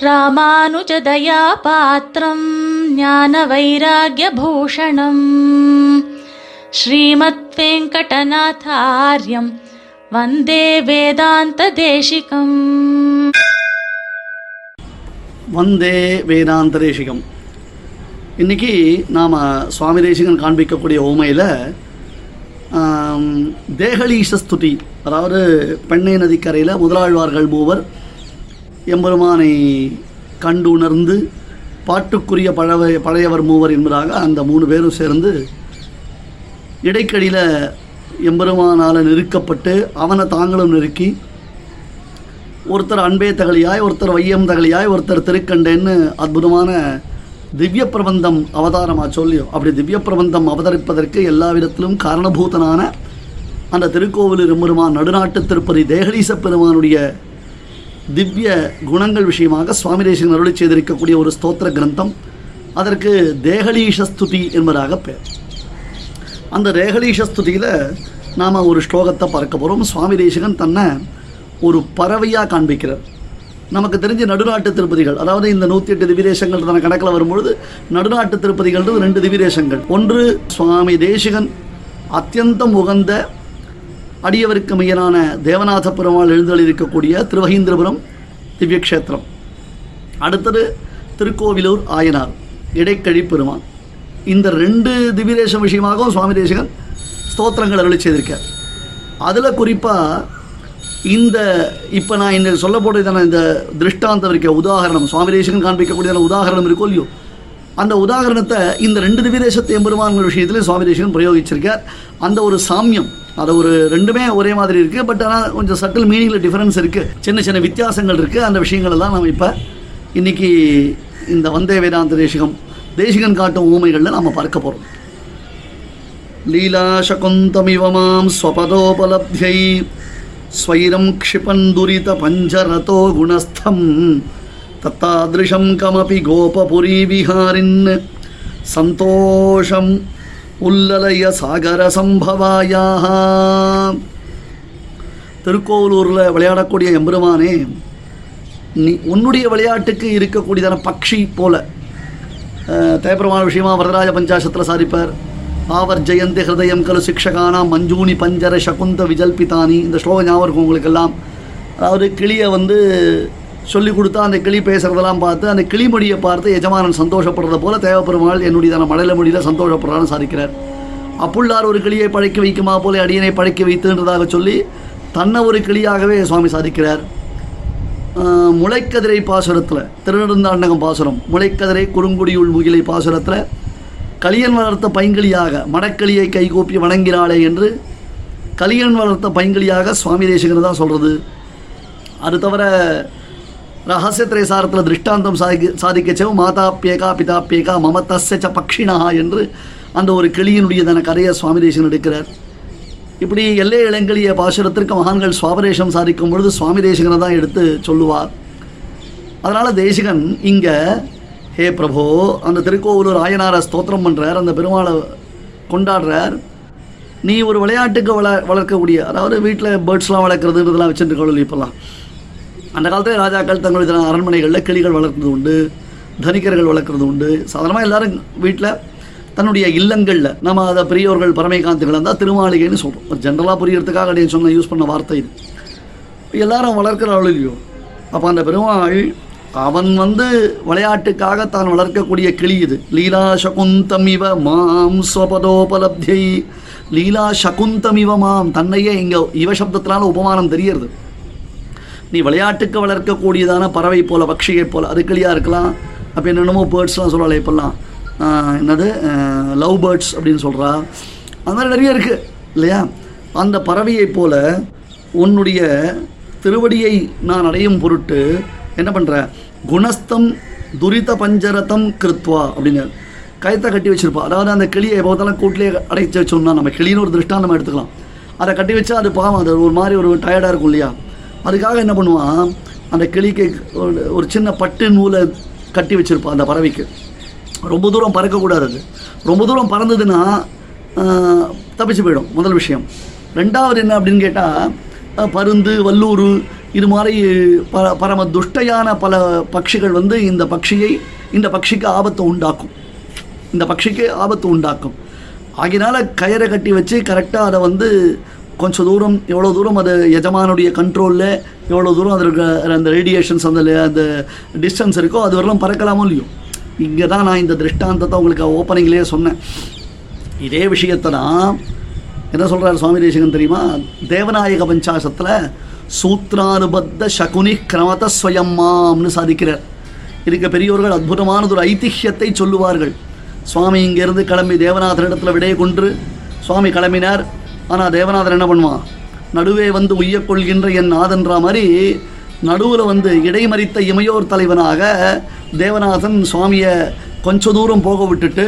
ராமானுஜதயாபாத்திரம் ஞான வைராகியபூஷணம் ஸ்ரீமத் வெங்கடநாதாரியம் வந்தே வேதாந்த தேசிகம் வந்தே வேதாந்த தேசிகம் இன்னைக்கு நாம சுவாமி தேசிகன் காண்பிக்கக்கூடிய ஓமையில் தேகலீஷஸ்துதி அதாவது பெண்ணை நதிக்கரையில் முதலாழ்வார்கள் மூவர் எம்பெருமானை கண்டு உணர்ந்து பாட்டுக்குரிய பழவ பழையவர் மூவர் என்பதாக அந்த மூணு பேரும் சேர்ந்து இடைக்கடியில் எம்பெருமானால் நெருக்கப்பட்டு அவனை தாங்களும் நெருக்கி ஒருத்தர் அன்பே தகலியாய் ஒருத்தர் வையம் தகலியாய் ஒருத்தர் திருக்கண்டேன்னு அற்புதமான திவ்ய பிரபந்தம் அவதாரமாக சொல்லியோ அப்படி திவ்ய பிரபந்தம் அவதரிப்பதற்கு எல்லா விதத்திலும் காரணபூதனான அந்த திருக்கோவிலூர் எம்பெருமான் நடுநாட்டு திருப்பதி தேகலீச பெருமானுடைய திவ்ய குணங்கள் விஷயமாக சுவாமி தேசிகன் அருளை செய்திருக்கக்கூடிய ஒரு ஸ்தோத்திர கிரந்தம். அதற்கு தேகலீஷஸ்துதி என்பதாக பெயர் அந்த தேகலீஷஸ்துதியில் நாம் ஒரு ஸ்லோகத்தை பார்க்க போகிறோம் சுவாமி தேசிகன் தன்னை ஒரு பறவையாக காண்பிக்கிறார். நமக்கு தெரிஞ்ச நடுநாட்டு திருப்பதிகள் அதாவது இந்த நூற்றி எட்டு திவிதேசங்கள் தன கணக்கில் வரும்பொழுது நடுநாட்டு திருப்பதிகள்ன்றது ரெண்டு திவிதேசங்கள் ஒன்று சுவாமி தேசிகன் அத்தியந்தம் உகந்த அடியவருக்கு மையனான தேவநாத பெருமாள் எழுந்தளிருக்கக்கூடிய திருவகீந்திரபுரம் திவ்யக்ஷேத்திரம். அடுத்தது திருக்கோவிலூர் ஆயனார் இடைக்கழி பெருமான். இந்த ரெண்டு திவ்யதேசம் விஷயமாகவும் சுவாமி தேசகன் ஸ்தோத்திரங்கள் அருளி செய்திருக்கார். அதில் குறிப்பாக இந்த இப்போ நான் இந்த சொல்ல போட்டதான இந்த திருஷ்டாந்தம் இருக்க உதாகரணம் சுவாமி தேசகன் காண்பிக்கக்கூடியதான உதாகரணம் இருக்கோ இல்லையோ? அந்த உதாகரணத்தை இந்த ரெண்டு திவ்யதேசத்தை எம்பெருமான்கள் விஷயத்தில் சுவாமி தேசிகன் பிரயோகிச்சிருக்கார். அந்த ஒரு சாமியம் அது ஒரு ரெண்டுமே ஒரே மாதிரி இருக்குது பட் ஆனால் கொஞ்சம் சட்டில் மீனிங்கில் டிஃப்ரென்ஸ் இருக்குது சின்ன சின்ன வித்தியாசங்கள் இருக்குது அந்த விஷயங்கள் எல்லாம் நம்ம இப்போ இன்றைக்கி இந்த வந்தே வேதாந்த தேசிகம் தேசிகன் காட்டும் ஊமைகளில் நம்ம பார்க்க போகிறோம் லீலா சகுந்தமிவமாம் ஸ்வபதோபலப்தியை ஸ்வைரம் க்ஷிபந்துரித பஞ்சரதோ குணஸ்தம். தத்தாதிருஷம் கமபி கோபபுரி விஹாரின் சந்தோஷம் உல்லலய சாகர சம்பவாயாக திருக்கோவலூரில் விளையாடக்கூடிய எம்பெருமானே நீ உன்னுடைய விளையாட்டுக்கு இருக்கக்கூடியதான பக்ஷி போல தேப்பிரமான விஷயமா வரதராஜ பஞ்சாசத்தில் சாதிப்பார். ஆவர் ஜெயந்தி ஹிருதயம் கலு சிக்ஷகானா மஞ்சூனி பஞ்சர சகுந்த விஜல்பிதானி இந்த ஸ்லோகம் ஞாபகம் இருக்கும் உங்களுக்கெல்லாம். அதாவது கிளியை வந்து சொல்லி கொடுத்தா அந்த கிளி பேசுகிறதெல்லாம் பார்த்து அந்த கிளிமொழியை பார்த்து எஜமானன் சந்தோஷப்படுறத போல தேவப்பெருமாள் என்னுடையதான மழலை மொழியில் சந்தோஷப்படுறான்னு சாதிக்கிறார். அப்புள்ளார் ஒரு கிளியை பழைக்க வைக்குமா போல அடியனை பழைக்க வைத்துன்றதாக சொல்லி தன்னை ஒரு கிளியாகவே சுவாமி சாதிக்கிறார். முளைக்கதிரை பாசுரத்தில் திருநெடுந்தாண்டகம் பாசுரம் முளைக்கதிரை குறுங்குடியுள் முகிலை பாசுரத்தில் கலியன் வளர்த்த பைங்கிளியாக மடக்களியை கைகூப்பி வணங்கினாளே என்று கலியன் வளர்த்த பைங்கிளியாக சுவாமி தேசிகர் தான் சொல்கிறது அது தவிர ரகசியத்ரேசாரத்தில் திருஷ்டாந்தம் சாதிக்க சாதிக்கச்சவும் மாதா பேகா பிதா பேகா மம தசச்ச பக்ஷினஹா என்று அந்த ஒரு கிளியினுடையதான கதையை சுவாமி தேசன் எடுக்கிறார் இப்படி எல்லை இளங்கலிய பாசுரத்திற்கு மகான்கள் சுவாபரேஷம் சாதிக்கும் பொழுது சுவாமி தேசிகனை தான் எடுத்து சொல்லுவார் அதனால் தேசிகன் இங்கே ஹே பிரபோ அந்த திருக்கோவிலூர் ஆயனாரை ஸ்தோத்திரம் பண்ணுறார் அந்த பெருமாளை கொண்டாடுறார் நீ ஒரு விளையாட்டுக்கு வள வளர்க்கக்கூடிய அதாவது வீட்டில் பேர்ட்ஸ்லாம் வளர்க்குறதுன்றதெல்லாம் வச்சுருக்கோம் இப்போல்லாம் அந்த காலத்தில் ராஜாக்கள் தங்களுடைய அரண்மனைகளில் கிளிகள் வளர்க்குறது உண்டு தனிக்கர்கள் வளர்க்குறது உண்டு. சாதாரணமாக எல்லாரும் வீட்டில் தன்னுடைய இல்லங்களில் நம்ம அதை பெரியோர்கள் பரமைகாந்துகள் இருந்தால் திருமாளிகைன்னு சொல்கிறோம் ஒரு ஜென்ரலாக புரியறதுக்காக நீ சொன்ன யூஸ் பண்ண வார்த்தை இது. எல்லாரும் வளர்க்குறாள் இல்லையோ? அப்போ அந்த பெருமாள் அவன் வந்து விளையாட்டுக்காக தான் வளர்க்கக்கூடிய கிளி இது. லீலா சகுந்தமிவ மாம் ஸ்வபதோபலப்தியை. லீலா சகுந்தமிவ மாம். தன்னையே இங்கே இவ சப்தத்தினால உபமானம் தெரியறது. நீ விளையாட்டுக்கு வளர்க்கக்கூடியதான பறவை போல பக்ஷியை போல் அது கிளியாக இருக்கலாம். அப்போ என்னென்னமோ பேர்ட்ஸ்லாம் சொல்லலை இப்போல்லாம். என்னது? லவ் பேர்ட்ஸ் அப்படின்னு சொல்கிறா அது மாதிரி நிறைய இருக்குது இல்லையா? அந்த பறவையை போல உன்னுடைய திருவடியை நான் அடையும் பொருட்டு என்ன பண்ணுற குணஸ்தம் துரித பஞ்சரதம் கிருத்வா அப்படின்னு கயத்தை கட்டி வச்சிருப்பா. அதாவது அந்த கிளியை எப்போதாலும் கூட்டிலே அடைச்சி வச்சோம்னா நம்ம கிளின்னு ஒரு திருஷ்டாந்தமாக நம்ம எடுத்துக்கலாம். அதை கட்டி வச்சா அது பாவம் அது ஒரு மாதிரி ஒரு டயர்டாக இருக்கும் இல்லையா? அதுக்காக என்ன பண்ணுவான்? அந்த கிளிக்கு ஒரு சின்ன பட்டு நூலை கட்டி வச்சிருப்பான் அந்த பறவைக்கு. ரொம்ப தூரம் பறக்கக்கூடாது அது. ரொம்ப தூரம் பறந்ததுன்னா தப்பிச்சு போயிடும். முதல் விஷயம். ரெண்டாவது என்ன அப்படின்னு கேட்டால் பருந்து வல்லூர் இது மாதிரி ப பரம துஷ்டையான பல பட்சிகள் வந்து இந்த பட்சியை இந்த பட்சிக்கு ஆபத்தை உண்டாக்கும். இந்த பட்சிக்கு ஆபத்து உண்டாக்கும். ஆகினால கயிறை கட்டி வச்சு கரெக்டாக அதை வந்து கொஞ்சம் தூரம் எவ்வளோ தூரம் அது எஜமானுடைய கண்ட்ரோலில் எவ்வளோ தூரம் அதில் இருக்கிற அந்த ரேடியேஷன்ஸ் அந்த அந்த டிஸ்டன்ஸ் இருக்கோ அது வரலாம் பறக்கலாமோ இல்லையோ? இங்கே தான் நான் இந்த திருஷ்டாந்தத்தை உங்களுக்கு ஓப்பனிங்லேயே சொன்னேன். இதே விஷயத்தை தான் என்ன சொல்கிறார் சுவாமி தேசிகன் தெரியுமா? தேவநாயக பஞ்சாசத்தில் சூத்ரானுபத்த சகுனி கிரமத ஸ்வயம்மாம்னு சாதிக்கிறார். இதுக்கு பெரியோர்கள் அற்புதமானது ஒரு ஐதிஹ்யத்தை சொல்லுவார்கள். சுவாமி இங்கேருந்து கிளம்பி தேவநாதனிடத்தில் விடையை கொன்று சுவாமி கிளம்பினார். ஆனால் தேவநாதர் என்ன பண்ணுவான்? நடுவே வந்து உய்யக் கொள்கின்ற என் நாதன்ற மாதிரி நடுவில் வந்து இடைமறித்த இமையோர் தலைவனாக தேவநாதன் சுவாமியை கொஞ்ச தூரம் போக விட்டுட்டு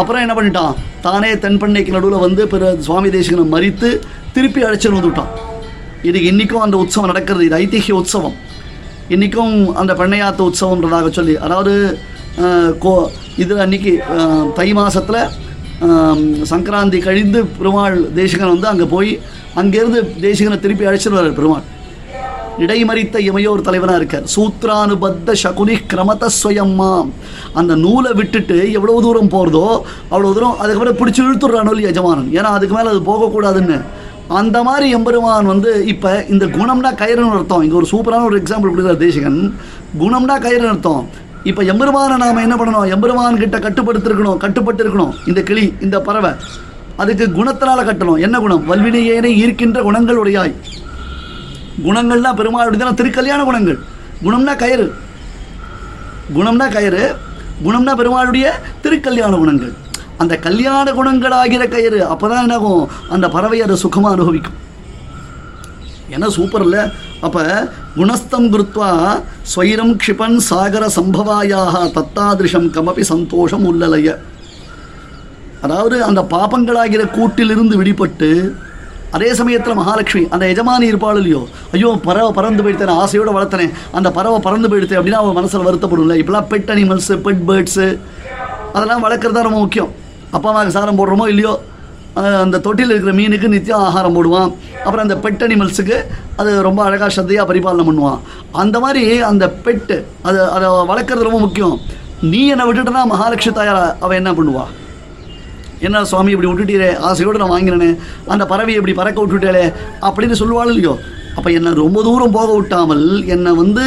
அப்புறம் என்ன பண்ணிட்டான்? தானே தென்பண்ணைக்கு நடுவில் வந்து பிற சுவாமி தேசிகனை மறித்து திருப்பி அழைச்சிட்டு வந்துவிட்டான் இது இன்றைக்கும் அந்த உற்சவம் நடக்கிறது. இது ஐதிஹிய உற்சவம். இன்றைக்கும் அந்த பெண்ணையாத்த உற்சவம்ன்றதாக சொல்லி அதாவது கோ இது அன்னைக்கு தை மாதத்தில் சங்கராந்தி கழிந்து பெருமாள் தேசிகன் வந்து அங்கே போய் அங்கேருந்து தேசிகனை திருப்பி அழைச்சிட்டு வர்றார் பெருமாள். இடைமறித்த இமையோர் தலைவனாக இருக்கார். சூத்ரானுபத்த சகுனி கிரமதஸ்வயம்மா அந்த நூலை விட்டுட்டு எவ்வளோ தூரம் போகிறதோ அவ்வளோ தூரம் அதுக்கப்புறம் பிடிச்சி இழுத்துடுறானோ இல்லையா எஜமானன் ஏன்னா அதுக்கு மேலே அது போகக்கூடாதுன்னு. அந்த மாதிரி எம்பெருமான் வந்து இப்போ இந்த குணம்னா கயிறுன்னு அர்த்தம். இங்கே ஒரு சூப்பரான ஒரு எக்ஸாம்பிள் கொடுக்குறார் தேசிகன். குணம்னா கயிறுன்னு அர்த்தம். இப்போ எம்பெருமானை நாம் என்ன பண்ணணும்? எம்பெருமான் கிட்ட கட்டுப்படுத்திருக்கணும் கட்டுப்பட்டு இருக்கணும் இந்த கிளி இந்த பறவை. அதுக்கு குணத்தினால கட்டணும். என்ன குணம்? வல்வினையேனை ஈர்க்கின்ற குணங்கள் உடையாய். குணங்கள்னா பெருமாளுடைய திருக்கல்யாண குணங்கள். குணம்னா கயிறு. குணம்னா கயிறு. குணம்னா பெருமாளுடைய திருக்கல்யாண குணங்கள். அந்த கல்யாண குணங்களாகிற கயிறு. அப்பதான் என்னாகும்? அந்த பறவை அதை சுகமாக அனுபவிக்கும். என்ன சூப்பர் இல்லை? அப்போ குணஸ்தம் கிருத்வா ஸ்வைரம் க்ஷிபன் சாகர சம்பவாயாக தத்தாதிருஷம் கமபி சந்தோஷம் உள்ளலைய. அதாவது அந்த பாபங்களாகிற கூட்டிலிருந்து விடுபட்டு அதே சமயத்தில் மகாலட்சுமி அந்த எஜமானி இருப்பாள் இல்லையோ ஐயோ பறவை பறந்து போயிடுத்தேன் ஆசையோடு வளர்த்தனேன் அந்த பறவை பறந்து போயிடுத்து அப்படின்னா அவன் மனசில் வருத்தப்படும்ல இப்போலாம் பெட் அனிமல்ஸு பெட் பேர்ட்ஸு அதெல்லாம் வளர்க்குறது தான் ரொம்ப முக்கியம். அப்பா அம்மாவுக்கு சாரம் போடுறோமோ இல்லையோ? அந்த தொட்டியில் இருக்கிற மீனுக்கு நித்தியம் ஆகாரம் போடுவான். அப்புறம் அந்த பெட் அனிமல்ஸுக்கு அது ரொம்ப அழகாக சத்தையாக பரிபாலனை பண்ணுவான். அந்த மாதிரி அந்த பெட்டு அதை அதை வளர்க்குறது ரொம்ப முக்கியம். நீ என்னை விட்டுட்டனா மகாலட்சுமி தாயார் அவள் என்ன பண்ணுவா? என்ன சுவாமி இப்படி விட்டுட்டீரே ஆசையோடு நான் வாங்கினேனே அந்த பறவையை இப்படி பறக்க விட்டுட்டேளே அப்படின்னு சொல்லுவாள் இல்லையோ? அப்போ என்னை ரொம்ப தூரம் போக விட்டாமல் என்னை வந்து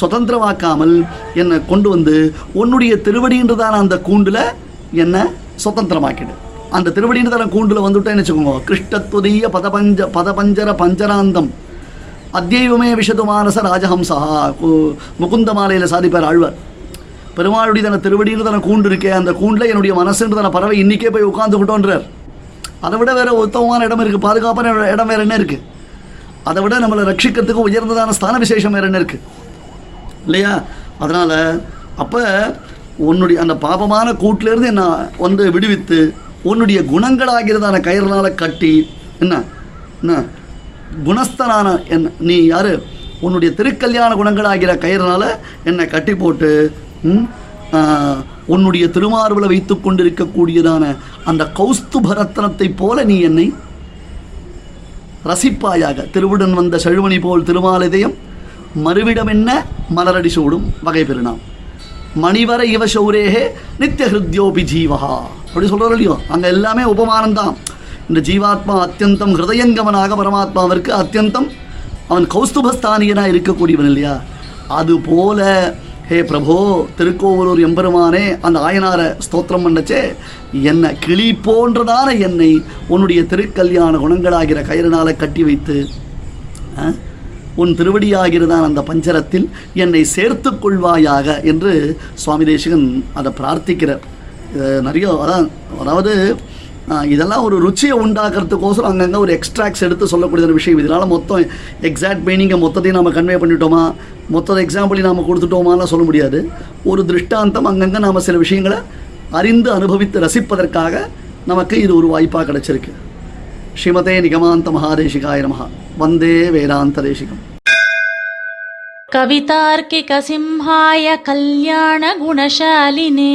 சுதந்திரமாக்காமல் என்னை கொண்டு வந்து உன்னுடைய திருவடின்றதான அந்த கூண்டில் என்னை சுதந்திரமாக்கிடு. அந்த திருவடின்றதான கூண்டில் வந்துவிட்டேன்னு வச்சுக்கோங்க. கிருஷ்ணத்துதீய பதபஞ்ச பதபஞ்சர பஞ்சராந்தம். அத்தியவமே விஷது மானச ராஜஹம்சா. கு- முகுந்த மாலையில் சாதிப்பார் ஆழ்வார். பெருமாளுடைய தன திருவடியில் தன கூண்டு இருக்கே அந்த கூண்டில் என்னுடைய மனசுன்ற தன பறவை இன்றைக்கே போய் உட்காந்துக்கிட்டோன்றார் அதை விட வேறு உத்தமமான இடம் இருக்குது பாதுகாப்பான இடம் வேறு என்ன இருக்குது அதை விட நம்மளை ரட்சிக்கிறதுக்கு உயர்ந்ததான ஸ்தான விசேஷம் வேறு என்ன இருக்குது இல்லையா? அதனால் அப்போ உன்னுடைய அந்த பாபமான கூட்டிலேருந்து என்ன வந்து விடுவித்து உன்னுடைய குணங்களாகிறதான கயிறுனால கட்டி என்ன என்ன குணஸ்தனான என்ன நீ யார்? உன்னுடைய திருக்கல்யாண குணங்களாகிற கயிறுனால என்னை கட்டி போட்டு ம், உன்னுடைய திருமார்பில் வைத்து கொண்டிருக்கக்கூடியதான அந்த கௌஸ்துபரத்னத்தை போல நீ என்னை ரசிப்பாயாக திருவுடன் வந்த செழுமணி போல் திருமாலதயம் மறுவிடம் என்ன? மலரடி சூடும் வகை பெருணாம் மணிவர இவ சௌரேகே நித்திய ஹிருத்யோபி ஜீவகா அப்படி சொல்கிறோம் இல்லையோ அங்கே எல்லாமே உபமானம் தான் இந்த ஜீவாத்மா அத்தியந்தம் ஹிருதயங்கமனாக பரமாத்மாவிற்கு அத்தியந்தம். அவன் கௌஸ்துபஸ்தானியனாக இருக்கக்கூடியவன் இல்லையா? அது போல ஹே பிரபோ திருக்கோவலூர் எம்பெருமானே அந்த ஆயனாரை ஸ்தோத்திரம் பண்ணச்சே என்ன கிளி போன்றதான என்னை உன்னுடைய திருக்கல்யாண குணங்களாகிற கயிறுனால கட்டி வைத்து ஆ, உன் திருவடியாகிறதான் அந்த பஞ்சரத்தில் என்னை சேர்த்து கொள்வாயாக என்று சுவாமி தேசிகன் அதை பிரார்த்திக்கிறார். நிறைய அதான் அதாவது இதெல்லாம் ஒரு ருச்சியை உண்டாக்குறதுக்கோசரம் அங்கங்கே ஒரு எக்ஸ்ட்ராக்ஸ் எடுத்து சொல்லக்கூடிய ஒரு விஷயம். இதனால் மொத்தம் எக்ஸாக்ட் மீனிங்கை மொத்தத்தையும் நம்ம கன்வே பண்ணிட்டோமா? மொத்த எக்ஸாம்பிளையும் நாம் கொடுத்துட்டோமாலாம் சொல்ல முடியாது. ஒரு திருஷ்டாந்தம் அங்கங்கே நாம் சில விஷயங்களை அறிந்து அனுபவித்து ரசிப்பதற்காக நமக்கு இது ஒரு வாய்ப்பாக கிடைச்சிருக்கு. ஸ்ரீமதே நிகமாந்த மகாதேசிகாய நமகா வந்தே வேதாந்த தேசிகம். கவிதார்க்கிக சிம்ஹாய கல்யாண குணசாலினே.